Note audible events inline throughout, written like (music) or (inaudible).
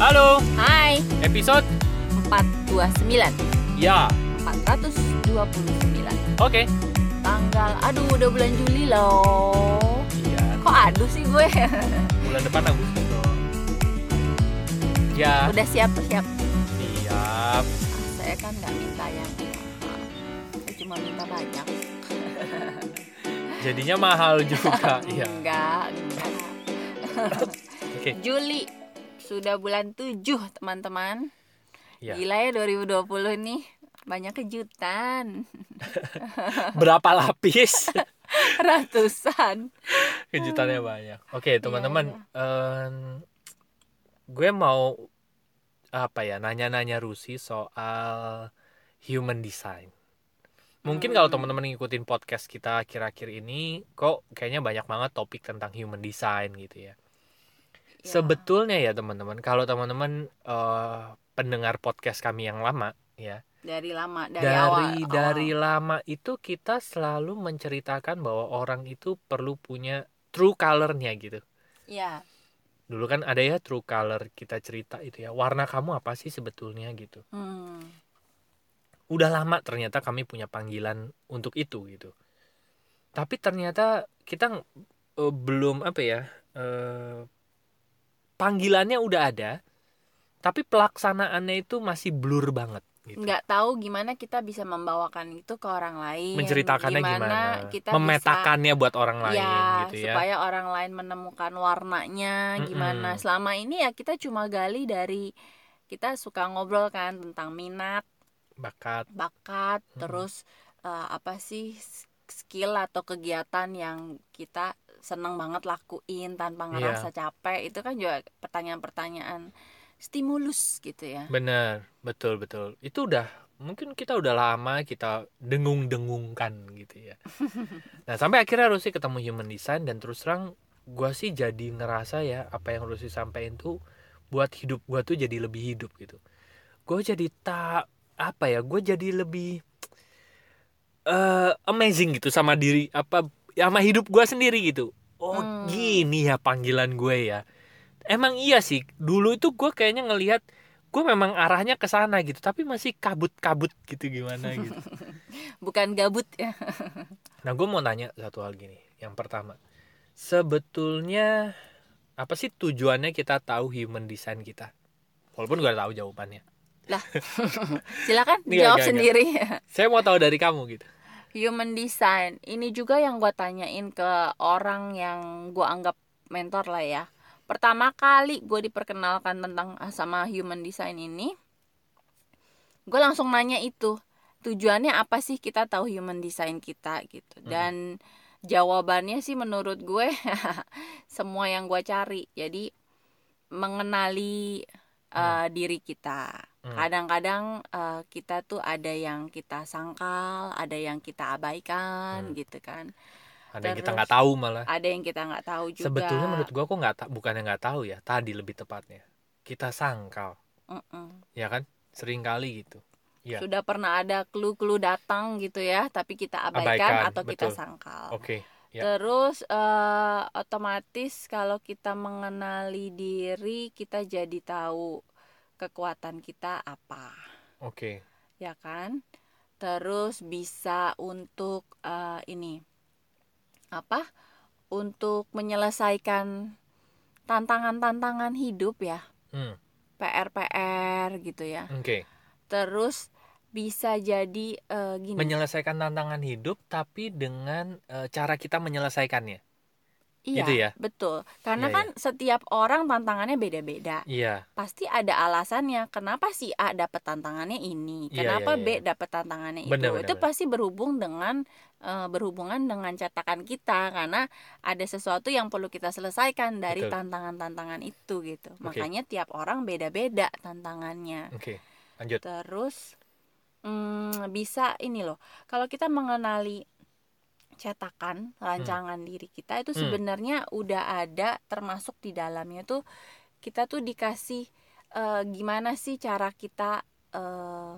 Halo, Hai, episode 429 ya. 429 Oke. Tanggal, aduh udah bulan Juli loh Iya, Kok aduh sih gue (laughs) bulan depan Agustus loh. Ya, Udah siap, siap siap. Saya kan nggak minta yang mahal Saya cuma minta banyak (laughs) Jadinya mahal juga. (laughs) Iya. Enggak, enggak Oke. Juli Sudah bulan 7 teman-teman Iya. Gila ya 2020 nih Banyak kejutan (laughs) Berapa lapis? (laughs) Ratusan Kejutannya banyak. Oke, teman-teman, em, gue mau apa ya nanya-nanya Rusi soal human design. Mungkin kalau Hmm. teman-teman ngikutin podcast kita akhir-akhir ini, kok kayaknya banyak banget topik tentang human design gitu ya. Ya. Sebetulnya ya teman-teman, kalau teman-teman eh, pendengar podcast kami yang lama ya, Dari lama, dari, dari awal dari Oh. lama itu kita selalu menceritakan bahwa orang itu perlu punya true color-nya gitu. Ya, Dulu kan ada ya true color kita cerita itu ya. Warna kamu apa sih sebetulnya gitu. hmm. Udah lama ternyata kami punya panggilan untuk itu gitu. Tapi ternyata kita eh, belum apa ya? eh, panggilannya udah ada, tapi pelaksanaannya itu masih blur banget gitu. nggak tahu gimana kita bisa membawakan itu ke orang lain Menceritakannya gimana? kita Memetakannya buat orang bisa, lain ya gitu ya. supaya orang lain menemukan warnanya gimana selama ini ya kita cuma gali dari kita suka ngobrol kan tentang minat Bakat. bakat Mm-mm. terus eh, apa sih skill atau kegiatan yang kita seneng banget lakuin tanpa Iya. ngerasa capek itu kan juga pertanyaan-pertanyaan stimulus gitu ya Bener, betul betul. Itu udah mungkin kita udah lama kita dengung-dengungkan gitu ya. (laughs) Nah sampai akhirnya Rusi ketemu Human Design dan terus terang gue sih jadi ngerasa ya apa yang Rusi sampaikan tuh buat hidup gue tuh jadi lebih hidup gitu. Gue jadi tak apa ya, gue jadi lebih eh amazing gitu sama diri apa sama hidup gue sendiri gitu. Oh Hmm. gini ya panggilan gue ya. Emang iya sih dulu itu gue kayaknya ngelihat gue memang arahnya ke sana gitu tapi masih kabut-kabut gitu gimana gitu. (laughs) bukan gabut ya (laughs) Nah, gue mau nanya satu hal gini. Yang pertama, sebetulnya apa sih tujuannya kita tahu human design kita? Walaupun gue tahu jawabannya. (laughs) silakan Nggak, jawab sendiri Saya mau tahu dari kamu gitu. Human design. Ini juga yang gue tanyain ke orang yang gue anggap mentor lah ya. Pertama kali gue diperkenalkan tentang ah, sama human design ini gue langsung nanya itu tujuannya apa sih kita tahu human design kita? Gitu. Hmm. dan jawabannya sih menurut gue (laughs) semua yang gue cari. Jadi mengenali uh, diri kita. Hmm. Kadang-kadang uh, kita tuh ada yang kita sangkal ada yang kita abaikan Hmm. gitu kan Ada yang kita Terus, nggak tahu malah. ada yang kita nggak tahu juga Sebetulnya menurut gue kok nggak ta- bukannya nggak tahu ya. Tadi lebih tepatnya kita sangkal, Mm-mm. ya kan? Sering kali gitu. Iya. sudah pernah ada clue-clue datang gitu ya tapi kita abaikan, Abaikan, atau kita betul. sangkal Oke. ya. terus uh, otomatis kalau kita mengenali diri kita jadi tahu kekuatan kita apa Oke. ya kan terus bisa untuk eh, ini apa untuk menyelesaikan tantangan-tantangan hidup ya Hmm. PR-PR gitu ya Oke. terus bisa jadi eh, gini Menyelesaikan tantangan hidup tapi dengan eh, cara kita menyelesaikannya. Iya gitu ya? betul karena Iya, kan setiap orang tantangannya beda-beda Iya. pasti ada alasannya kenapa si A dapat tantangannya ini Iya, kenapa iya, B iya. dapat tantangannya itu itu pasti berhubung dengan eh, berhubungan dengan cetakan kita karena ada sesuatu yang perlu kita selesaikan dari tantangan-tantangan itu gitu Oke. makanya tiap orang beda-beda tantangannya Oke. Lanjut. terus hmm, bisa ini loh kalau kita mengenali cetakan rancangan diri kita itu Hmm. sebenarnya udah ada termasuk di dalamnya tuh kita tuh dikasih eh, gimana sih cara kita eh,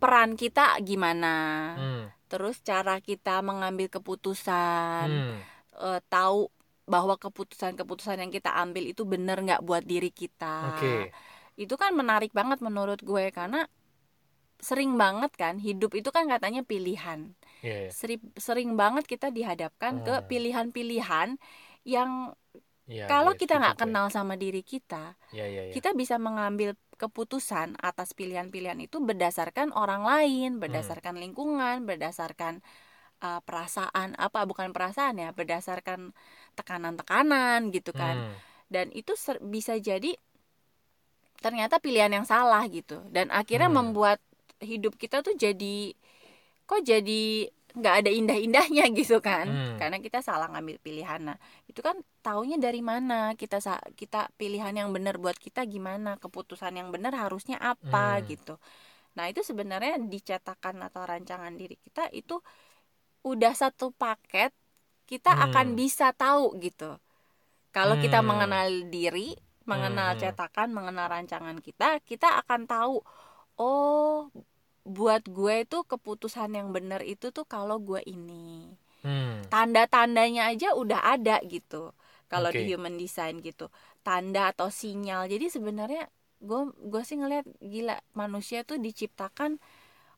peran kita gimana Hmm. terus cara kita mengambil keputusan Hmm. eh, tahu bahwa keputusan-keputusan yang kita ambil itu benar nggak buat diri kita Oke. itu kan menarik banget menurut gue karena sering banget kan hidup itu kan katanya pilihan Iya, iya. sering sering banget kita dihadapkan ke Hmm. pilihan-pilihan yang Iya, kalau iya, kita nggak gue. kenal sama diri kita Iya, iya, iya. kita bisa mengambil keputusan atas pilihan-pilihan itu berdasarkan orang lain, Hmm. berdasarkan lingkungan, berdasarkan uh, perasaan apa bukan perasaan ya, berdasarkan tekanan-tekanan gitu kan. Hmm. Dan itu ser- bisa jadi ternyata pilihan yang salah gitu. Dan akhirnya Hmm. membuat hidup kita tuh jadi kok jadi nggak ada indah-indahnya (laughs) gitu kan Hmm. karena kita salah ngambil pilihan nah itu kan taunya dari mana kita sa- kita pilihan yang benar buat kita gimana keputusan yang benar harusnya apa Hmm. gitu nah itu sebenarnya dicetakan atau rancangan diri kita itu udah satu paket kita Hmm. akan bisa tahu gitu kalau kita Hmm. mengenal diri mengenal Hmm. cetakan mengenal rancangan kita kita akan tahu oh buat gue itu keputusan yang benar itu tuh kalau gue ini Hmm. tanda-tandanya aja udah ada gitu kalau Oke. di human design gitu tanda atau sinyal jadi sebenarnya gue gue sih ngeliat gila manusia tuh diciptakan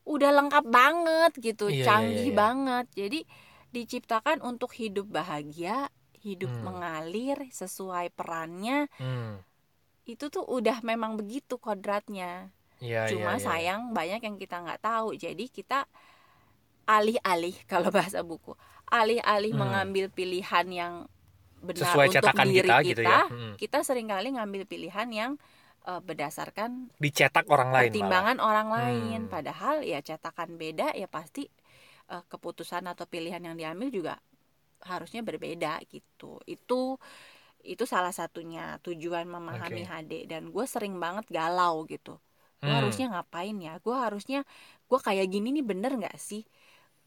udah lengkap banget gitu Iya, iya, canggih iya, iya. banget jadi diciptakan untuk hidup bahagia hidup Hmm. mengalir sesuai perannya Hmm. itu tuh udah memang begitu kodratnya Iya, cuma iya, iya. sayang banyak yang kita nggak tahu jadi kita alih-alih (laughs) kalau bahasa buku alih-alih Hmm. mengambil pilihan yang benar Sesuai untuk diri kita kita gitu ya. Hmm. kita sering kali ngambil pilihan yang eh, berdasarkan Dicetak orang lain malah. pertimbangan orang lain Hmm. padahal ya cetakan beda ya pasti eh, keputusan atau pilihan yang diambil juga harusnya berbeda gitu itu itu salah satunya tujuan memahami Oke. HD dan gue sering banget galau gitu gue Hmm. harusnya ngapain ya gue harusnya gue kayak gini nih bener nggak sih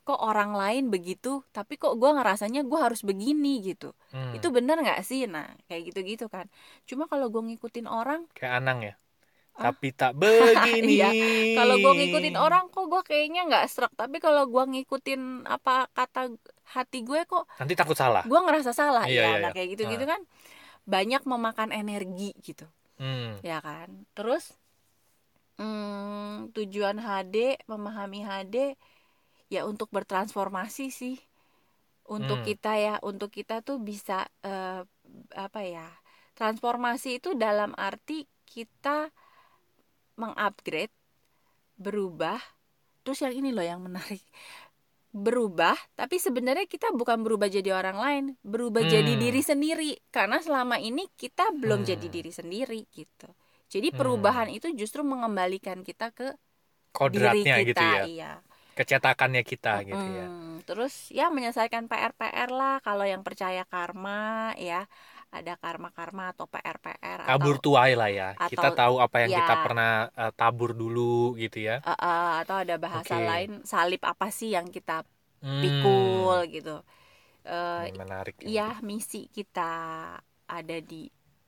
kok orang lain begitu tapi kok gue ngerasanya gue harus begini gitu Hmm. itu bener nggak sih nah kayak gitu gitu kan cuma kalau gue ngikutin orang kayak Anang ya. Ah. Tapi tak (laughs) begini. Iya. kalau gue ngikutin orang kok gue kayaknya nggak serak tapi kalau gue ngikutin apa kata hati gue kok nanti takut salah. gue ngerasa salah Iya, ya iya, nah iya. kayak gitu gitu kan banyak memakan energi gitu Hmm. ya kan terus hmm, tujuan HD memahami HD ya untuk bertransformasi sih untuk Hmm. kita ya untuk kita tuh bisa eh, apa ya transformasi itu dalam arti kita mengupgrade berubah terus yang ini loh yang menarik berubah tapi sebenarnya kita bukan berubah jadi orang lain berubah jadi Hmm. diri sendiri karena selama ini kita belum Hmm. jadi diri sendiri gitu jadi Hmm. perubahan itu justru mengembalikan kita ke diri Kodratnya kita gitu ya. iya Kecetakannya kita gitu ya. Terus ya menyelesaikan PR-PR lah kalau yang percaya karma ya ada karma-karma atau PR-PR Tabur atau tuai lah ya. kita atau- tahu apa yang ya. kita pernah eh, tabur dulu gitu ya. eh, eh, atau ada bahasa Oke. lain salib apa sih yang kita Hmm. pikul gitu Eh, Hmm, menarik. ya misi kita ada di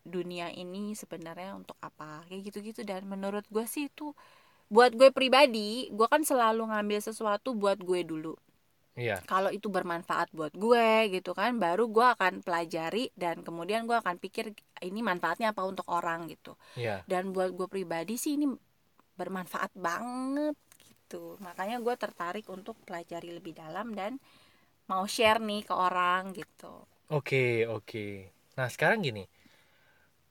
dunia ini sebenarnya untuk apa kayak gitu-gitu dan menurut gue sih itu buat gue pribadi gue kan selalu ngambil sesuatu buat gue dulu Iya. kalau itu bermanfaat buat gue gitu kan baru gue akan pelajari dan kemudian gue akan pikir ini manfaatnya apa untuk orang gitu Iya. dan buat gue pribadi sih ini bermanfaat banget gitu makanya gue tertarik untuk pelajari lebih dalam dan mau share nih ke orang gitu Oke, oke. Nah, sekarang gini.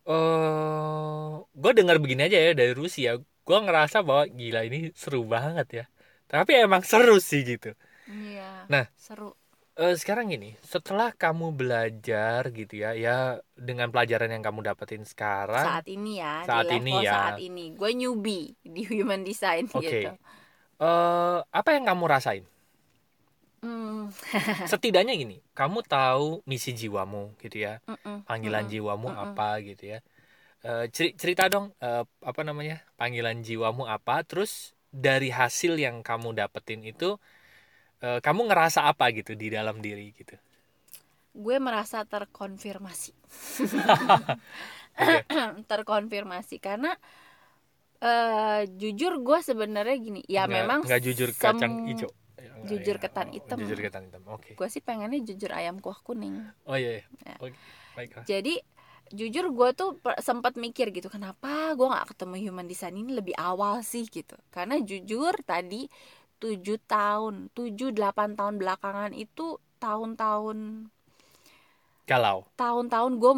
Eh, gue dengar begini aja ya dari Rusia. Gue ngerasa bahwa gila ini seru banget ya. Tapi emang seru sih gitu. iya Nah. seru Eh, sekarang gini, setelah kamu belajar gitu ya, ya dengan pelajaran yang kamu dapetin sekarang, saat ini ya saat di ini level ya. saat ini gue newbie di human design Oke. gitu eh apa yang kamu rasain? Hmm, (laughs) Setidaknya gini, kamu tahu misi jiwamu gitu ya, mm-mm, panggilan mm-mm, jiwamu mm-mm. apa gitu ya. Eh, ceri- cerita dong eh, apa namanya panggilan jiwamu apa, terus dari hasil yang kamu dapetin itu, eh, kamu ngerasa apa gitu di dalam diri gitu. gue merasa terkonfirmasi (laughs) (clears throat) terkonfirmasi karena eh jujur gue sebenarnya gini ya Nggak- memang nggak jujur kacang hijau. Jujur iya. ketan Oh, hitam. Jujur ketan hitam. Oke. gue sih pengennya jujur ayam kuah kuning Oh iya. iya. Ya. Oke. Baiklah. jadi jujur gue tuh sempat mikir gitu kenapa gue nggak ketemu human design ini lebih awal sih gitu karena jujur tadi tujuh tahun tujuh delapan tahun belakangan itu tahun-tahun Galau. tahun-tahun gue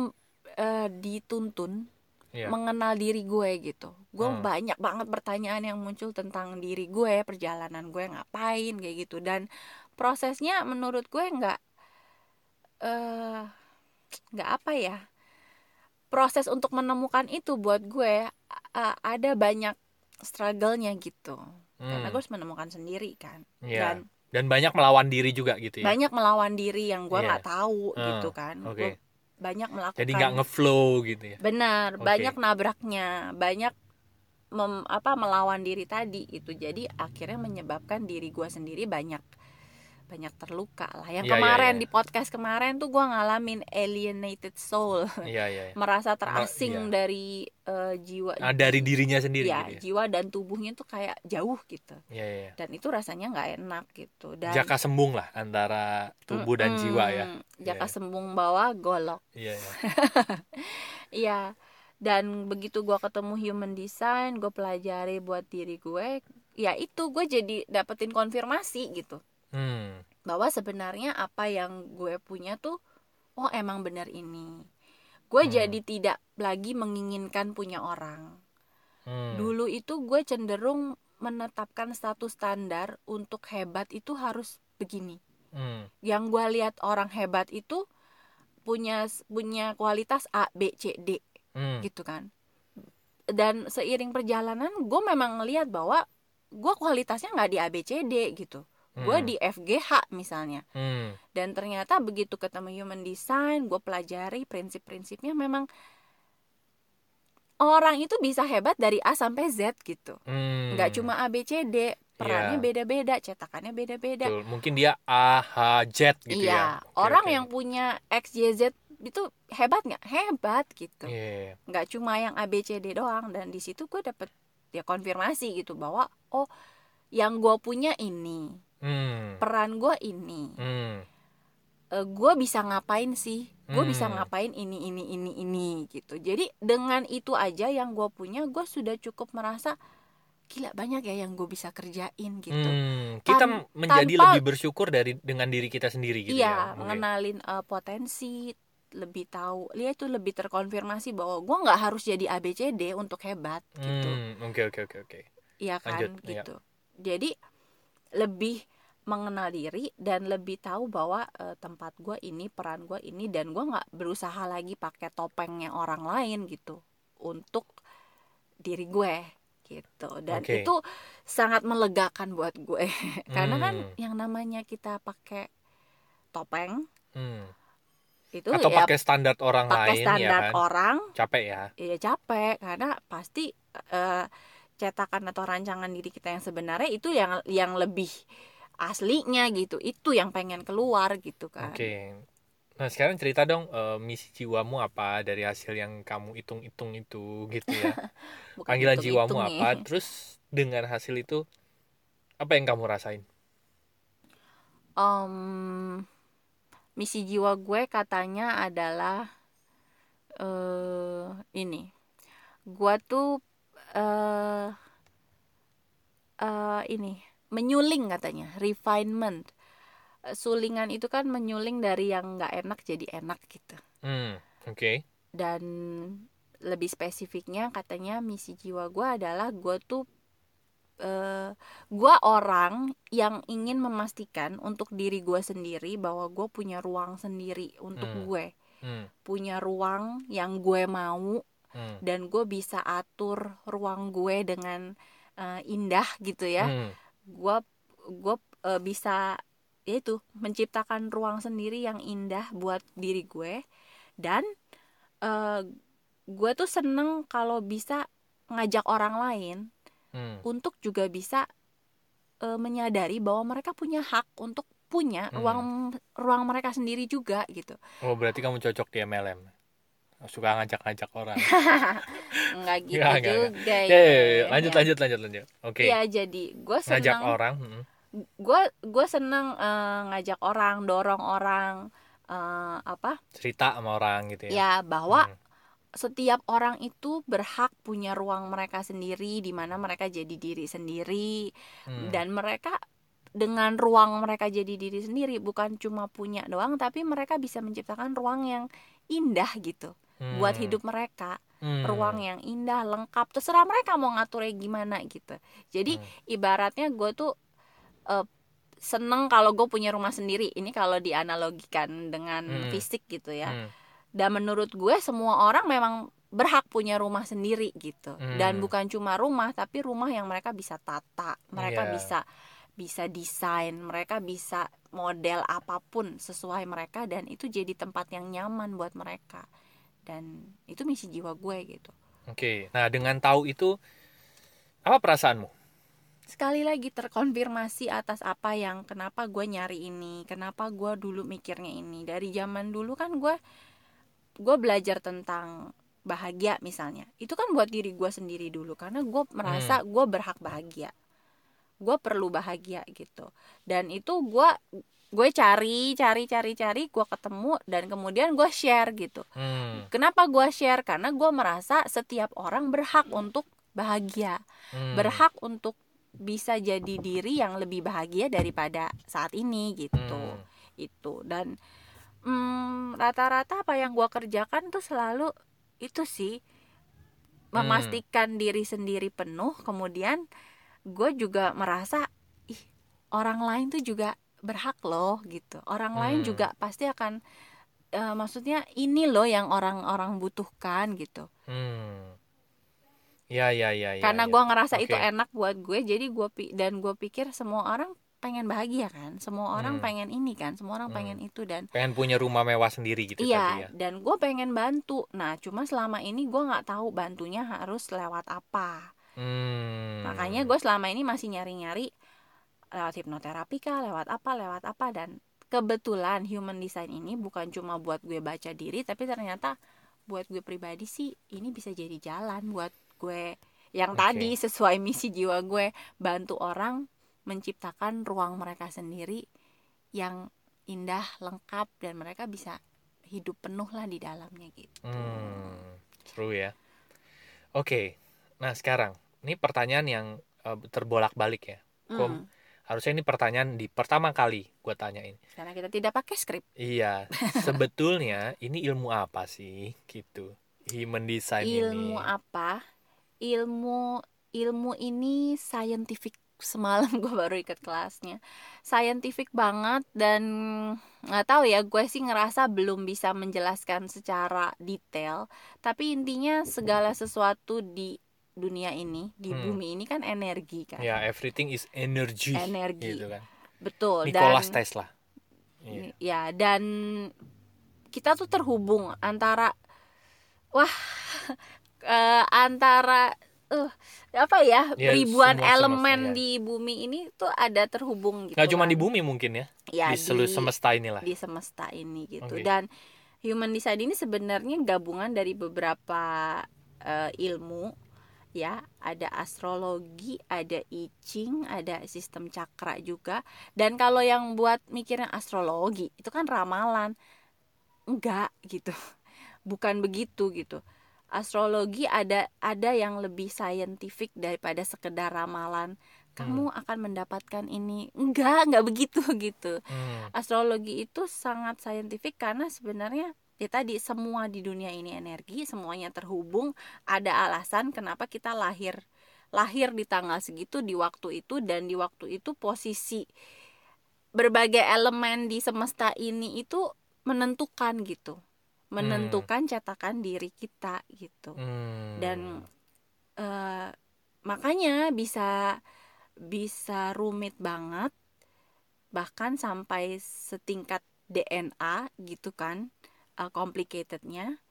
eh, dituntun Iya. mengenal diri gue gitu gue Hmm. banyak banget pertanyaan yang muncul tentang diri gue perjalanan gue ngapain kayak gitu dan prosesnya menurut gue nggak eh nggak apa ya proses untuk menemukan itu buat gue eh, ada banyak struggle-nya gitu karena Hmm. gue harus menemukan sendiri kan Iya. dan Dan banyak melawan diri juga gitu ya. banyak melawan diri yang gue nggak tahu Ah, gitu kan Oke. Gue banyak melakukan Jadi nggak ngeflow gitu ya. benar Oke. banyak nabraknya banyak mem- apa melawan diri tadi itu jadi akhirnya menyebabkan diri gue sendiri banyak banyak terluka lah yang Iya, iya, kemarin iya. di podcast kemarin tuh gue ngalamin alienated soul Iya iya. iya. merasa terasing iya. dari eh, jiwa Ah, dari dirinya sendiri ya gitu ya. jiwa dan tubuhnya tuh kayak jauh gitu Iya iya. iya. dan itu rasanya nggak enak gitu dan Jaka sembung lah antara tubuh dan jiwa ya. Mm-mm, jaka Iya. sembung bawa golok Iya iya. (laughs) Iya, dan begitu gua ketemu human design, gue pelajari buat diri gue, ya itu gue jadi dapetin konfirmasi gitu Hmm. bahwa sebenarnya apa yang gue punya tuh, oh emang benar ini. Gue Hmm. jadi tidak lagi menginginkan punya orang. Hmm. Dulu itu gue cenderung menetapkan status standar untuk hebat itu harus begini. Hmm. Yang gue lihat orang hebat itu punya punya kualitas A, B, C, D. Hmm. gitu kan dan seiring perjalanan gue memang ngelihat bahwa gue kualitasnya nggak di ABCD gitu gue Hmm. di FGH misalnya Hmm. dan ternyata begitu ketemu human design gue pelajari prinsip-prinsipnya memang orang itu bisa hebat dari A sampai Z gitu Hmm. nggak cuma ABCD perannya Iya. beda-beda cetakannya beda-beda Betul. Mungkin dia A H Z gitu iya ya. Orang oke. yang punya X Y Z itu hebat nggak hebat gitu Iya. nggak cuma yang ABCD doang dan di situ gue dapet ya konfirmasi gitu bahwa oh yang gue punya ini Hmm. peran gue ini Hmm. gue bisa ngapain sih gue bisa Hmm. ngapain ini ini ini ini gitu jadi dengan itu aja yang gue punya gue sudah cukup merasa gila banyak ya yang gue bisa kerjain gitu Hmm, kita Tan- menjadi tanpa- lebih bersyukur dari dengan diri kita sendiri gitu iya ya. Mengenalin eh, potensi lebih tahu dia itu lebih terkonfirmasi bahwa gue nggak harus jadi ABCD untuk hebat gitu Hmm, oke oke oke oke. Iya kan Lanjut, iya. gitu. Jadi lebih mengenal diri dan lebih tahu bahwa eh, tempat gue ini peran gue ini dan gue nggak berusaha lagi pakai topengnya orang lain gitu untuk diri gue gitu dan Oke. itu sangat melegakan buat gue (laughs) karena kan Hmm. yang namanya kita pakai topeng Hmm. itu Atau ya pakai standar orang pakai lain standar ya kan. orang Capek ya. ya capek karena pasti eh, cetakan atau rancangan diri kita yang sebenarnya itu yang yang lebih aslinya gitu itu yang pengen keluar gitu kan Oke. Nah, sekarang cerita dong eh, misi jiwamu apa dari hasil yang kamu hitung-hitung itu gitu ya. (laughs) Panggilan hitung-hitung jiwamu nih. apa? Terus dengan hasil itu apa yang kamu rasain? Em, misi jiwa gue katanya adalah eh ini gue tuh eh eh, ini menyuling katanya refinement sulingan itu kan menyuling dari yang nggak enak jadi enak gitu Hmm, oke. dan lebih spesifiknya katanya misi jiwa gue adalah gue tuh eh gue orang yang ingin memastikan untuk diri gue sendiri bahwa gue punya ruang sendiri untuk Hmm. gue Hmm, punya ruang yang gue mau hmm, dan gue bisa atur ruang gue dengan eh, indah gitu ya hmm, gue gue eh, bisa yaitu menciptakan ruang sendiri yang indah buat diri gue dan eh, gue tuh seneng kalau bisa ngajak orang lain hmm. untuk juga bisa eh, menyadari bahwa mereka punya hak untuk punya Hmm. ruang ruang mereka sendiri juga gitu Oh, berarti kamu cocok di MLM. Suka ngajak-ngajak orang. (laughs) nggak gitu Nggak, nggak, juga Ya, ya, ya, ya. lanjut lanjut lanjut lanjut. Oke. Iya, jadi gue Ngajak seneng orang. hmm. gue gue seneng eh, ngajak orang dorong orang eh, apa cerita sama orang gitu ya ya bahwa Hmm. setiap orang itu berhak punya ruang mereka sendiri di mana mereka jadi diri sendiri Hmm. dan mereka dengan ruang mereka jadi diri sendiri bukan cuma punya doang tapi mereka bisa menciptakan ruang yang indah gitu buat Hmm. hidup mereka Hmm. ruang yang indah lengkap terserah mereka mau ngaturnya gimana gitu jadi Hmm. ibaratnya gue tuh eh, seneng kalau gue punya rumah sendiri ini kalau dianalogikan dengan Hmm. fisik gitu ya Hmm. dan menurut gue semua orang memang berhak punya rumah sendiri gitu dan Hmm. bukan cuma rumah tapi rumah yang mereka bisa tata mereka Iya. bisa bisa desain mereka bisa model apa pun sesuai mereka dan itu jadi tempat yang nyaman buat mereka dan itu misi jiwa gue gitu. Oke, nah dengan tahu itu apa perasaanmu? sekali lagi terkonfirmasi atas apa yang kenapa gue nyari ini kenapa gue dulu mikirnya ini. Dari zaman dulu kan gue gue belajar tentang bahagia misalnya. Itu kan buat diri gue sendiri dulu karena gue merasa gue berhak bahagia. Gue perlu bahagia gitu. Dan itu gue gue cari cari cari cari gue ketemu dan kemudian gue share gitu Hmm. kenapa gue share karena gue merasa setiap orang berhak untuk bahagia Hmm. berhak untuk bisa jadi diri yang lebih bahagia daripada saat ini gitu Hmm. itu dan mm, rata-rata apa yang gua kerjakan tuh selalu itu sih Hmm. memastikan diri sendiri penuh kemudian gue juga merasa ih orang lain tuh juga berhak loh gitu orang lain Hmm. juga pasti akan eh, maksudnya ini loh yang orang-orang butuhkan gitu Hmm. Ya ya ya ya. karena ya. gua ngerasa itu Oke. enak buat gue jadi gue dan gue pikir semua orang pengen bahagia kan semua orang Hmm. pengen ini kan semua orang Hmm. pengen itu dan pengen punya rumah mewah sendiri gitu tadi iya ya. dan gue pengen bantu nah cuma selama ini gue nggak tahu bantunya harus lewat apa Hmm. makanya gue selama ini masih nyari-nyari lewat hipnoterapi kah lewat apa lewat apa dan kebetulan human design ini bukan cuma buat gue baca diri tapi ternyata buat gue pribadi sih ini bisa jadi jalan buat gue yang Oke. tadi sesuai misi jiwa gue bantu orang menciptakan ruang mereka sendiri yang indah lengkap dan mereka bisa hidup penuh lah di dalamnya gitu Hmm, seru ya. Oke, nah sekarang ini pertanyaan yang eh, terbolak-balik ya. Kom- Hmm, Harusnya ini pertanyaan di pertama kali gue tanyain. karena kita tidak pakai skrip Iya, (laughs) sebetulnya ini ilmu apa sih gitu? Human design ilmu ini. apa ilmu ilmu ini scientific semalam (laughs) gue baru ikut kelasnya scientific banget dan nggak tahu ya gue sih ngerasa belum bisa menjelaskan secara detail tapi intinya segala sesuatu di dunia ini di Hmm. bumi ini kan energi kan Ya, everything is energy. Energi. Gitu kan. betul Nikola dan Tesla. Iya. ya dan kita tuh terhubung antara wah (laughs) eh, antara eh apa ya Ya, ribuan semua elemen semesta, ya. di bumi ini tuh ada terhubung gitu Nggak cuma kan. di bumi mungkin ya, ya, di seluruh semesta inilah. di semesta ini gitu Oke. dan human design ini sebenarnya gabungan dari beberapa eh, ilmu ya ada astrologi ada I Ching ada sistem cakra juga. Dan kalau yang buat mikirnya astrologi itu kan ramalan. Enggak gitu. (laughs) Bukan begitu gitu. Astrologi ada ada yang lebih saintifik daripada sekedar ramalan. Kamu akan mendapatkan ini. Enggak enggak begitu (laughs) gitu. Hmm. astrologi itu sangat saintifik karena sebenarnya ya tadi semua di dunia ini energi semuanya terhubung ada alasan kenapa kita lahir lahir di tanggal segitu di waktu itu dan di waktu itu posisi berbagai elemen di semesta ini itu menentukan gitu menentukan cetakan diri kita gitu. Hmm. dan eh, makanya bisa bisa rumit banget bahkan sampai setingkat DNA gitu kan eh, complicatednya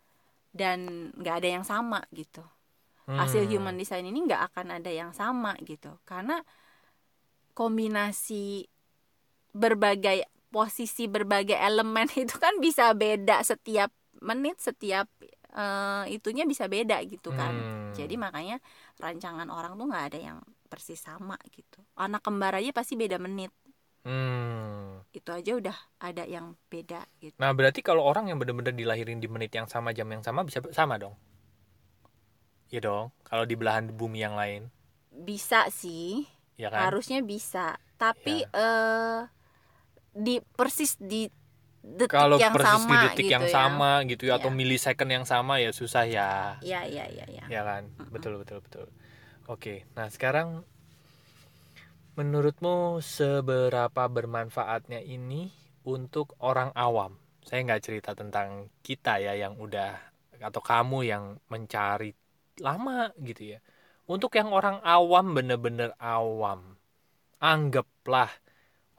dan nggak ada yang sama gitu. Hasil Hmm. human design ini nggak akan ada yang sama gitu. Karena kombinasi berbagai posisi berbagai elemen (laughs) itu kan bisa beda setiap menit setiap eh, itunya bisa beda gitu kan. Hmm. jadi makanya rancangan orang tuh nggak ada yang persis sama gitu. Anak kembar aja pasti beda menit Hmm. itu aja udah ada yang beda gitu Nah, berarti kalau orang yang benar-benar dilahirin di menit yang sama, jam yang sama bisa sama dong. Iya dong. Kalau di belahan bumi yang lain, bisa sih ya kan? harusnya bisa tapi Ya. eh di persis di detik Kalau yang persis sama di detik gitu yang ya. sama gitu ya atau Ya. millisecond yang sama ya susah ya. ya ya ya ya Ya kan? Betul betul betul. Oke. Nah, sekarang menurutmu seberapa bermanfaatnya ini untuk orang awam? Saya nggak cerita tentang kita ya yang udah atau kamu yang mencari lama gitu ya. Untuk yang orang awam bener-bener awam. Anggaplah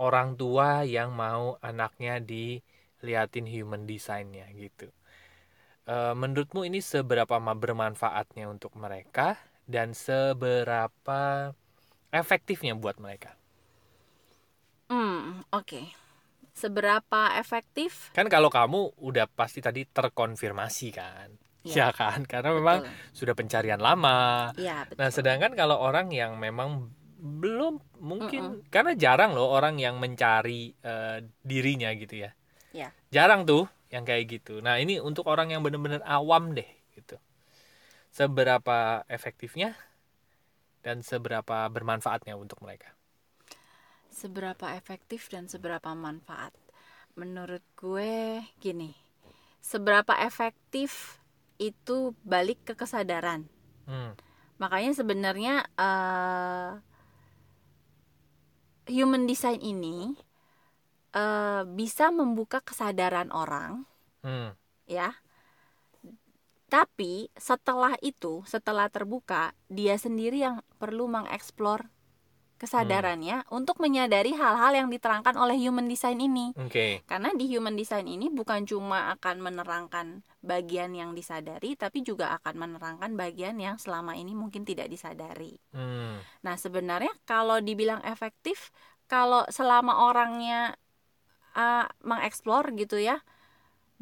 orang tua yang mau anaknya diliatin human design-nya gitu. Eh, menurutmu ini seberapa ma- bermanfaatnya untuk mereka dan seberapa efektifnya buat mereka? hmm oke seberapa efektif Kan kalau kamu udah pasti tadi terkonfirmasi kan. Ya, Ya kan? Karena memang betul. sudah pencarian lama. ya betul Nah, sedangkan kalau orang yang memang belum mungkin karena jarang loh orang yang mencari eh, dirinya gitu ya. Ya. Jarang tuh yang kayak gitu. Nah, ini untuk orang yang benar-benar awam deh gitu. Seberapa efektifnya dan seberapa bermanfaatnya untuk mereka? seberapa efektif dan seberapa manfaat menurut gue gini seberapa efektif itu balik ke kesadaran Hmm. makanya sebenarnya eh, human design ini eh, bisa membuka kesadaran orang Hmm. ya tapi setelah itu setelah terbuka dia sendiri yang perlu mengeksplor kesadarannya untuk menyadari hal-hal yang diterangkan oleh human design ini Oke. karena di human design ini bukan cuma akan menerangkan bagian yang disadari tapi juga akan menerangkan bagian yang selama ini mungkin tidak disadari Hmm. Nah, sebenarnya kalau dibilang efektif, kalau selama orangnya uh, mengeksplor gitu ya,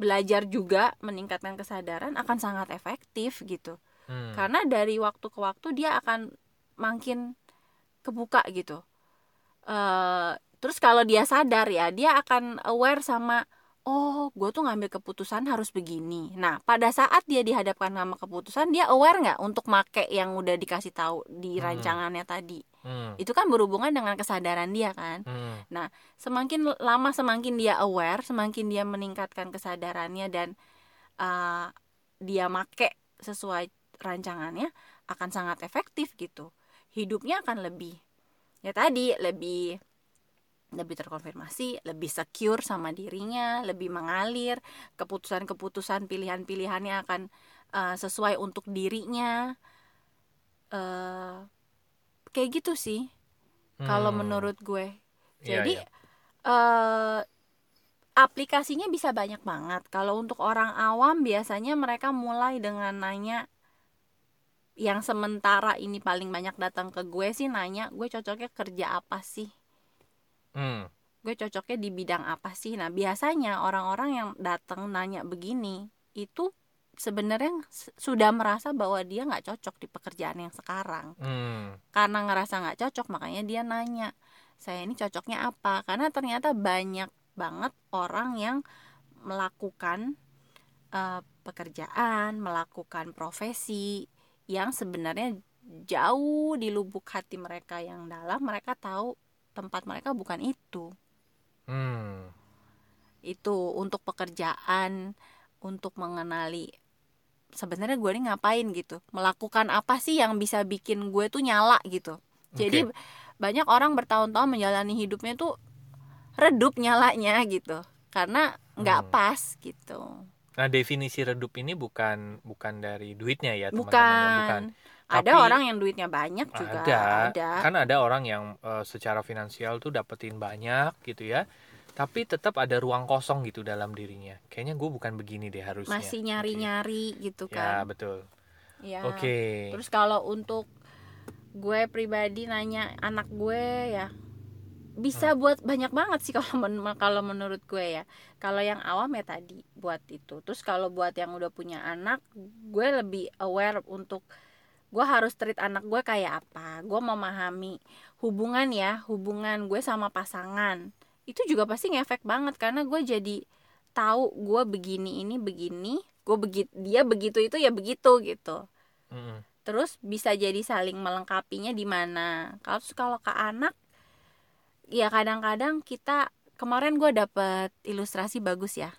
belajar juga meningkatkan kesadaran akan sangat efektif gitu. Hmm. Karena dari waktu ke waktu dia akan makin kebuka gitu. Eh, terus kalau dia sadar ya, dia akan aware sama oh, gue tuh ngambil keputusan harus begini. Nah, pada saat dia dihadapkan sama keputusan, dia aware nggak untuk make yang udah dikasih tahu di Hmm. rancangannya tadi? Hmm. Itu kan berhubungan dengan kesadaran dia kan. Hmm. Semakin lama semakin dia aware, semakin dia meningkatkan kesadarannya dan uh, dia make sesuai rancangannya akan sangat efektif gitu. Hidupnya akan lebih ya tadi lebih lebih terkonfirmasi, lebih secure sama dirinya, lebih mengalir, keputusan-keputusan pilihan-pilihannya akan uh, sesuai untuk dirinya. Uh, kayak gitu sih kalau Hmm. menurut gue. Iya, Jadi iya. eh aplikasinya bisa banyak banget. Kalau untuk orang awam biasanya mereka mulai dengan nanya yang sementara ini paling banyak datang ke gue sih nanya gue cocoknya kerja apa sih? Hmm. Gue cocoknya di bidang apa sih? Nah, biasanya orang-orang yang datang nanya begini itu sebenarnya sudah merasa bahwa dia nggak cocok di pekerjaan yang sekarang Hmm. karena ngerasa nggak cocok makanya dia nanya saya ini cocoknya apa karena ternyata banyak banget orang yang melakukan eh, pekerjaan melakukan profesi yang sebenarnya jauh di lubuk hati mereka yang dalam mereka tahu tempat mereka bukan itu Hmm. itu untuk pekerjaan untuk mengenali sebenarnya gue ini ngapain gitu melakukan apa sih yang bisa bikin gue tuh nyala gitu jadi Oke. banyak orang bertahun-tahun menjalani hidupnya tuh redup nyalanya gitu karena nggak Hmm. pas gitu Nah, definisi redup ini bukan bukan dari duitnya ya, teman-teman. bukan, ya, bukan. ada Tapi- orang yang duitnya banyak juga ada, ada kan ada orang yang eh, secara finansial tuh dapetin banyak gitu ya tapi tetap ada ruang kosong gitu dalam dirinya. Kayaknya gue bukan begini deh harusnya. Masih Oke. nyari-nyari gitu ya kan. betul. Ya oke. Terus kalau untuk gue pribadi nanya anak gue ya bisa buat banyak banget sih (laughs) kalau men- kalau menurut gue ya. Kalau yang awam ya tadi buat itu. Terus kalau buat yang udah punya anak, gue lebih aware untuk gue harus treat anak gue kayak apa. Gue memahami hubungan ya hubungan gue sama pasangan itu juga pasti ngefek banget karena gue jadi tahu gue begini ini begini gue begitu dia begitu itu ya begitu gitu Mm-mm. terus bisa jadi saling melengkapinya di mana kalau kalau ke anak ya kadang-kadang kita kemarin gue dapet ilustrasi bagus ya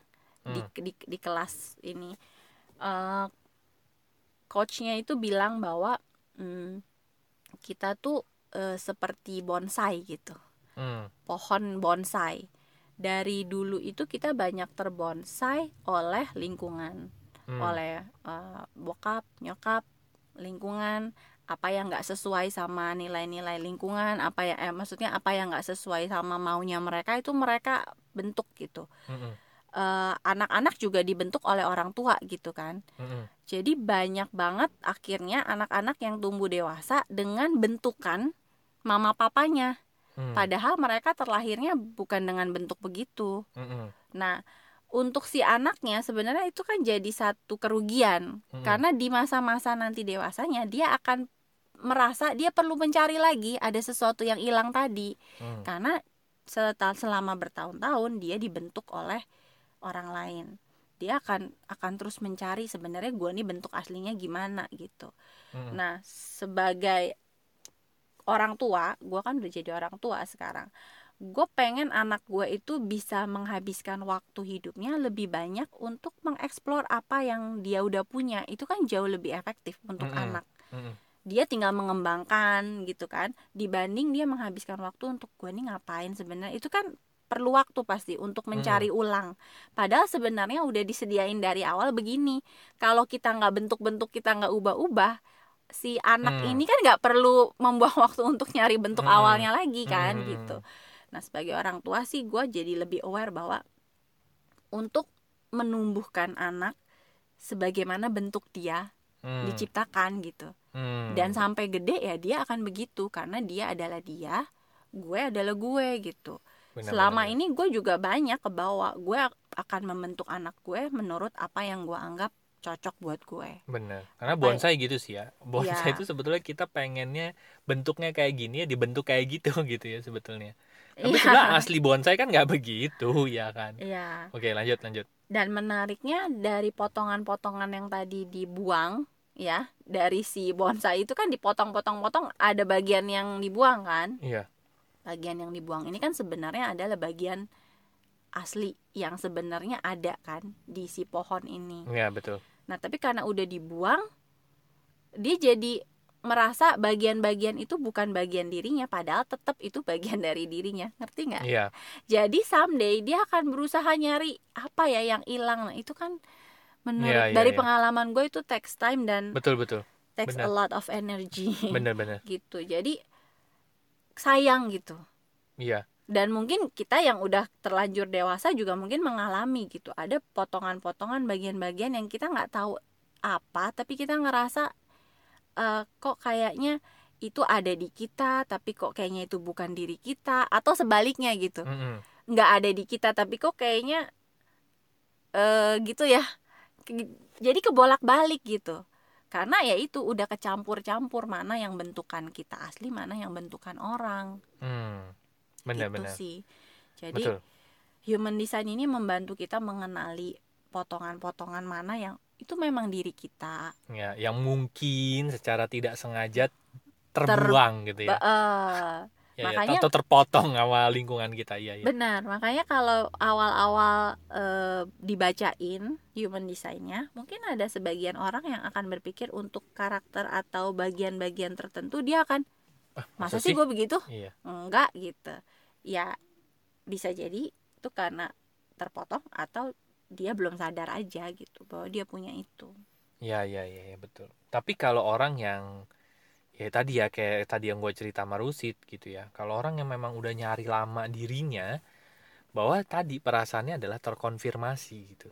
di, Hmm. di di kelas ini Eh, coachnya itu bilang bahwa hmm, kita tuh eh, seperti bonsai gitu Mm. pohon bonsai dari dulu itu kita banyak terbonsai oleh lingkungan Mm. oleh eh, bokap nyokap lingkungan apa yang nggak sesuai sama nilai-nilai lingkungan apa ya eh, maksudnya apa yang nggak sesuai sama maunya mereka itu mereka bentuk gitu Mm-mm. Eh, anak-anak juga dibentuk oleh orang tua gitu kan Mm-mm. jadi banyak banget akhirnya anak-anak yang tumbuh dewasa dengan bentukan mama papanya Mm. padahal mereka terlahirnya bukan dengan bentuk begitu Mm-mm. Nah, untuk si anaknya sebenarnya itu kan jadi satu kerugian Mm-mm. karena di masa-masa nanti dewasanya dia akan merasa dia perlu mencari lagi ada sesuatu yang hilang tadi Mm. karena selama bertahun-tahun dia dibentuk oleh orang lain. Dia akan akan terus mencari sebenarnya gua nih bentuk aslinya gimana gitu. Mm. Nah, sebagai orang tua, gue kan udah jadi orang tua sekarang. Gue pengen anak gue itu bisa menghabiskan waktu hidupnya lebih banyak untuk mengeksplor apa yang dia udah punya. Itu kan jauh lebih efektif untuk Mm-mm. anak. Mm-mm. Dia tinggal mengembangkan gitu kan, dibanding dia menghabiskan waktu untuk gue nih ngapain sebenarnya. Itu kan perlu waktu pasti untuk mencari ulang. Padahal sebenarnya udah disediain dari awal begini. Kalau kita nggak bentuk-bentuk, kita nggak ubah-ubah, si anak Hmm. ini kan nggak perlu membuang (laughs) waktu untuk nyari bentuk Hmm. awalnya lagi kan Hmm. gitu. Nah sebagai orang tua sih gue jadi lebih aware bahwa untuk menumbuhkan anak sebagaimana bentuk dia Mm. diciptakan gitu Mm. dan sampai gede ya dia akan begitu karena dia adalah dia gue adalah gue gitu Benar, selama benar, ini gue juga banyak kebawa gue akan membentuk anak gue menurut apa yang gue anggap cocok buat gue. Benar karena bonsai gitu sih ya. Bonsai Iya. itu sebetulnya kita pengennya bentuknya kayak gini ya dibentuk kayak gitu (laughs) gitu ya sebetulnya. Tapi Iya. sebenarnya asli bonsai kan nggak begitu ya kan? Iya. oke lanjut lanjut. Dan menariknya dari potongan-potongan yang tadi dibuang ya dari si bonsai itu kan dipotong-potong-potong ada bagian yang dibuang kan? Iya. Bagian yang dibuang ini kan sebenarnya adalah bagian asli yang sebenarnya ada kan di si pohon ini. Iya betul Nah, tapi karena udah dibuang, dia jadi merasa bagian-bagian itu bukan bagian dirinya, padahal tetap itu bagian (laughs) dari dirinya. Ngerti nggak? iya Jadi someday dia akan berusaha nyari apa ya yang hilang. Nah, itu kan menurut Iya, iya, dari iya. pengalaman gue itu takes time dan betul betul takes benar. a lot of energy. bener bener (laughs) gitu. Jadi sayang gitu. iya Dan mungkin kita yang udah terlanjur dewasa juga mungkin mengalami gitu. Ada potongan-potongan bagian-bagian yang kita nggak tahu apa, tapi kita ngerasa eh, kok kayaknya itu ada di kita, tapi kok kayaknya itu bukan diri kita, atau sebaliknya gitu. Nggak ada di kita, tapi kok kayaknya eh gitu ya. Jadi kebolak-balik gitu. Karena ya itu udah kecampur-campur mana yang bentukan kita asli, mana yang bentukan orang. Hmm. Bener gitu bener sih. Jadi betul. human design ini membantu kita mengenali potongan-potongan mana yang itu memang diri kita. ya yang mungkin secara tidak sengaja terbuang gitu ya. Eh, (laughs) Ya, ya, makanya- atau terpotong sama lingkungan kita. Iya iya. Benar, makanya kalau awal-awal eh, dibacain human design-nya, mungkin ada sebagian orang yang akan berpikir untuk karakter atau bagian-bagian tertentu dia akan Ah, masa sih gue begitu? iya Enggak gitu. Ya bisa jadi itu karena terpotong atau dia belum sadar aja gitu bahwa dia punya itu. Iya iya iya ya, betul. Tapi kalau orang yang ya tadi ya kayak tadi yang gue cerita sama Rusid gitu ya. Kalau orang yang memang udah nyari lama dirinya bahwa tadi perasaannya adalah terkonfirmasi gitu.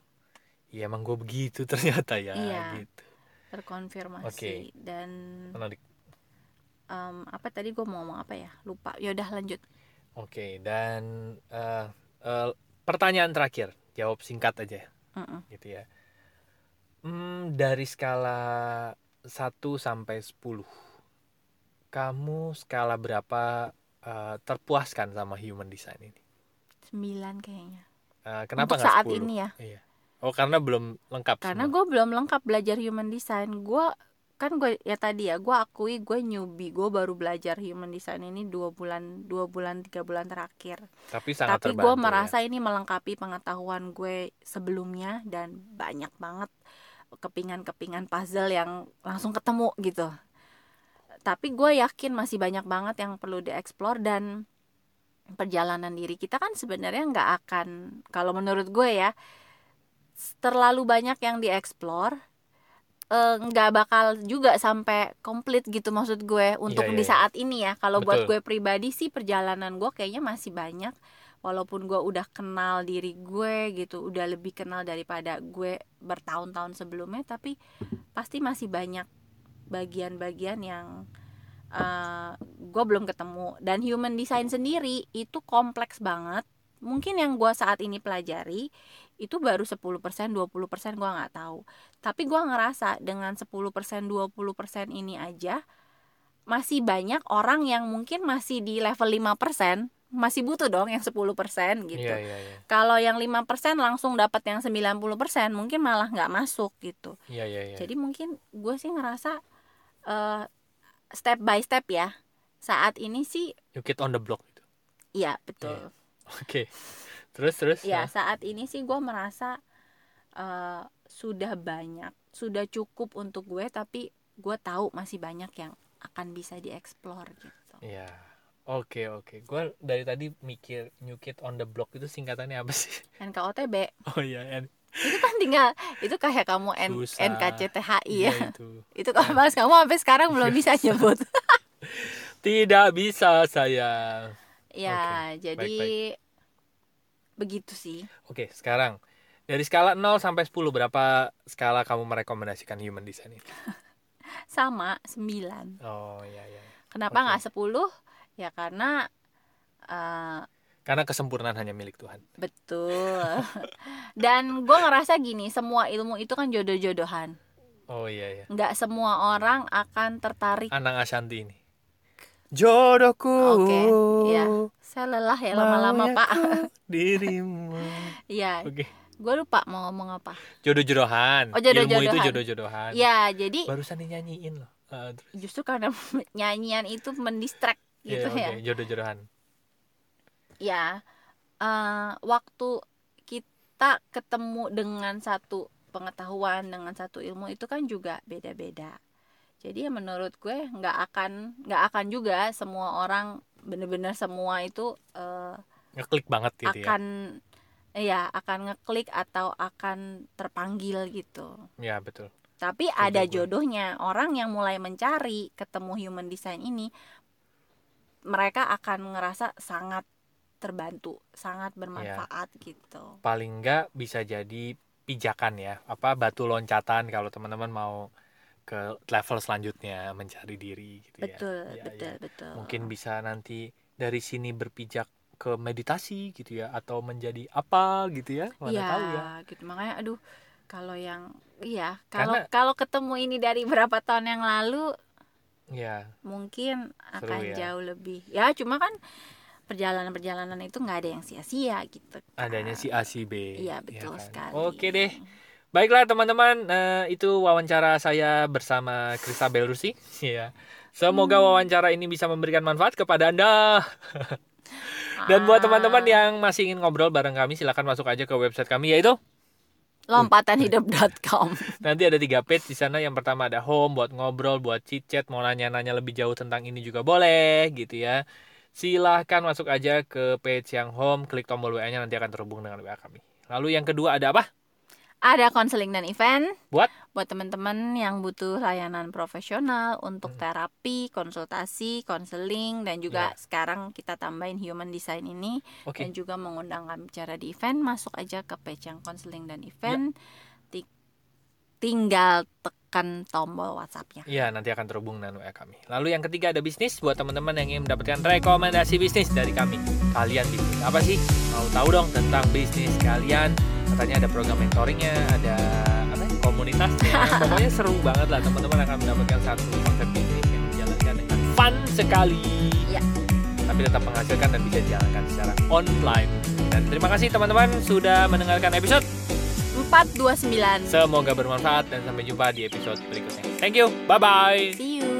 Ya emang gue begitu (laughs) ternyata ya Iya. gitu. terkonfirmasi Oke. dan Menarik. Em, apa tadi gue mau ngomong apa ya lupa yaudah lanjut Oke dan eh, eh, pertanyaan terakhir jawab singkat aja Mm-mm. gitu ya. Hmm, dari skala 1 sampai 10. Kamu skala berapa eh, terpuaskan sama human design ini? 9 kayaknya. Eh, kenapa Untuk saat 10? ini ya. Iya. Oh, karena belum lengkap Karena gue belum lengkap belajar human design. Gue kan gue ya tadi ya gue akui gue newbie gue baru belajar human design ini dua bulan dua bulan tiga bulan terakhir Tapi sangat tapi gue ya. merasa ini melengkapi pengetahuan gue sebelumnya dan banyak banget kepingan-kepingan puzzle yang langsung ketemu gitu tapi gue yakin masih banyak banget yang perlu dieksplor dan perjalanan diri kita kan sebenarnya nggak akan kalau menurut gue ya terlalu banyak yang dieksplor eh, nggak bakal juga sampai komplit gitu maksud gue untuk Iya, di iya, saat ini ya. Kalau buat gue pribadi sih perjalanan gue kayaknya masih banyak walaupun gue udah kenal diri gue gitu udah lebih kenal daripada gue bertahun-tahun sebelumnya tapi pasti masih banyak bagian-bagian yang eh, gue belum ketemu. Dan human design sendiri itu kompleks banget mungkin yang gue saat ini pelajari itu baru 10% 20% gue nggak tahu tapi gue ngerasa dengan 10% 20% ini aja masih banyak orang yang mungkin masih di level 5% masih butuh dong yang 10% gitu Iya, iya, iya. kalau yang 5% langsung dapat yang 90% mungkin malah nggak masuk gitu Iya, iya, iya. jadi mungkin gue sih ngerasa eh, step by step ya saat ini sih You kid on the block gitu. iya betul Iya. Oke. Terus terus. ya Nah, saat ini sih gue merasa eh, sudah banyak sudah cukup untuk gue tapi gue tahu masih banyak yang akan bisa dieksplor gitu Iya. Oke, oke. Gue dari tadi mikir New Kid on the Block itu singkatannya apa sih? (laughs) NKOTB Oh iya, N. itu kan tinggal itu kayak kamu N, Susah. NKCTHI ya Iya itu. (laughs) itu kalau mas kamu sampai sekarang belum (laughs) bisa nyebut Tidak bisa saya. Ya Oke, jadi baik, begitu sih Oke, sekarang dari skala 0 sampai 10 berapa skala kamu merekomendasikan human design ini? (laughs) sama 9 Oh iya iya. kenapa nggak 10 ya karena eh, Karena kesempurnaan hanya milik Tuhan. betul (laughs) (laughs) dan gue ngerasa gini semua ilmu itu kan jodoh-jodohan Oh iya iya. nggak semua orang akan tertarik Anang Ashanti ini. Jodohku. Oke, iya. saya lelah ya lama-lama pak (laughs) Dirimu. Iya, Oke. gue lupa mau ngomong apa Jodoh-jodohan. Oh, jodoh-jodohan. Ilmu itu jodoh-jodohan. ya jadi Barusan dinyanyiin loh. Terus. justru karena (laughs) nyanyian itu mendistract Iya, gitu ya oke, jodoh-jodohan. ya eh, waktu kita ketemu dengan satu pengetahuan dengan satu ilmu itu kan juga beda-beda jadi ya menurut gue nggak akan nggak akan juga semua orang bener-bener semua itu eh, Ngeklik banget gitu ya. akan ya akan ngeklik atau akan terpanggil gitu Ya, betul. tapi ada gue. jodohnya orang yang mulai mencari ketemu human design ini mereka akan ngerasa sangat terbantu sangat Iya. bermanfaat gitu Paling enggak bisa jadi pijakan ya. Apa batu loncatan kalau teman-teman mau ke level selanjutnya mencari diri gitu betul ya. Iya, betul iya. betul Mungkin bisa nanti dari sini berpijak ke meditasi gitu ya atau menjadi apa gitu ya. Mana Iya, tahu ya. gitu makanya aduh kalau yang iya kalau Karena- kalau ketemu ini dari berapa tahun yang lalu Ya, mungkin akan ya. jauh lebih ya cuma kan perjalanan-perjalanan itu nggak ada yang sia-sia gitu adanya kan. si A si B. iya ya betul kan? sekali Oke deh. Baiklah teman-teman, eh, itu wawancara saya bersama Kristabel Rusi. (laughs) Ya. Semoga Hmm. wawancara ini bisa memberikan manfaat kepada Anda. (laughs) Dan buat Ah, teman-teman yang masih ingin ngobrol bareng kami, silahkan masuk aja ke website kami yaitu lompatanhidup.com (laughs) nanti ada tiga page di sana. Yang pertama ada home buat ngobrol, buat chit chat, mau nanya-nanya lebih jauh tentang ini juga boleh gitu ya. Silahkan masuk aja ke page yang home, klik tombol WA-nya nanti akan terhubung dengan WA kami. Lalu yang kedua ada apa? Ada konseling dan event Buat? buat teman-teman yang butuh layanan profesional untuk Hmm. terapi, konsultasi, konseling dan juga Ya. sekarang kita tambahin human design ini Oke. dan juga mengundang kami bicara di event masuk aja ke page yang konseling dan event Ti- tinggal tekan tombol WhatsAppnya Iya, nanti akan terhubung dengan WA kami. Lalu yang ketiga ada bisnis buat teman-teman yang ingin mendapatkan rekomendasi bisnis dari kami. Kalian bisnis apa sih? Mau tahu dong tentang bisnis kalian? Katanya ada program mentoringnya, ada apa? ya, Community panasnya (laughs) pokoknya seru banget lah teman-teman akan mendapatkan satu konsep bisnis yang dijalankan dengan fun sekali. Ya. tapi tetap menghasilkan dan bisa dijalankan secara online. Dan terima kasih teman-teman sudah mendengarkan episode 429 semoga bermanfaat dan sampai jumpa di episode berikutnya. Thank you. Bye bye see you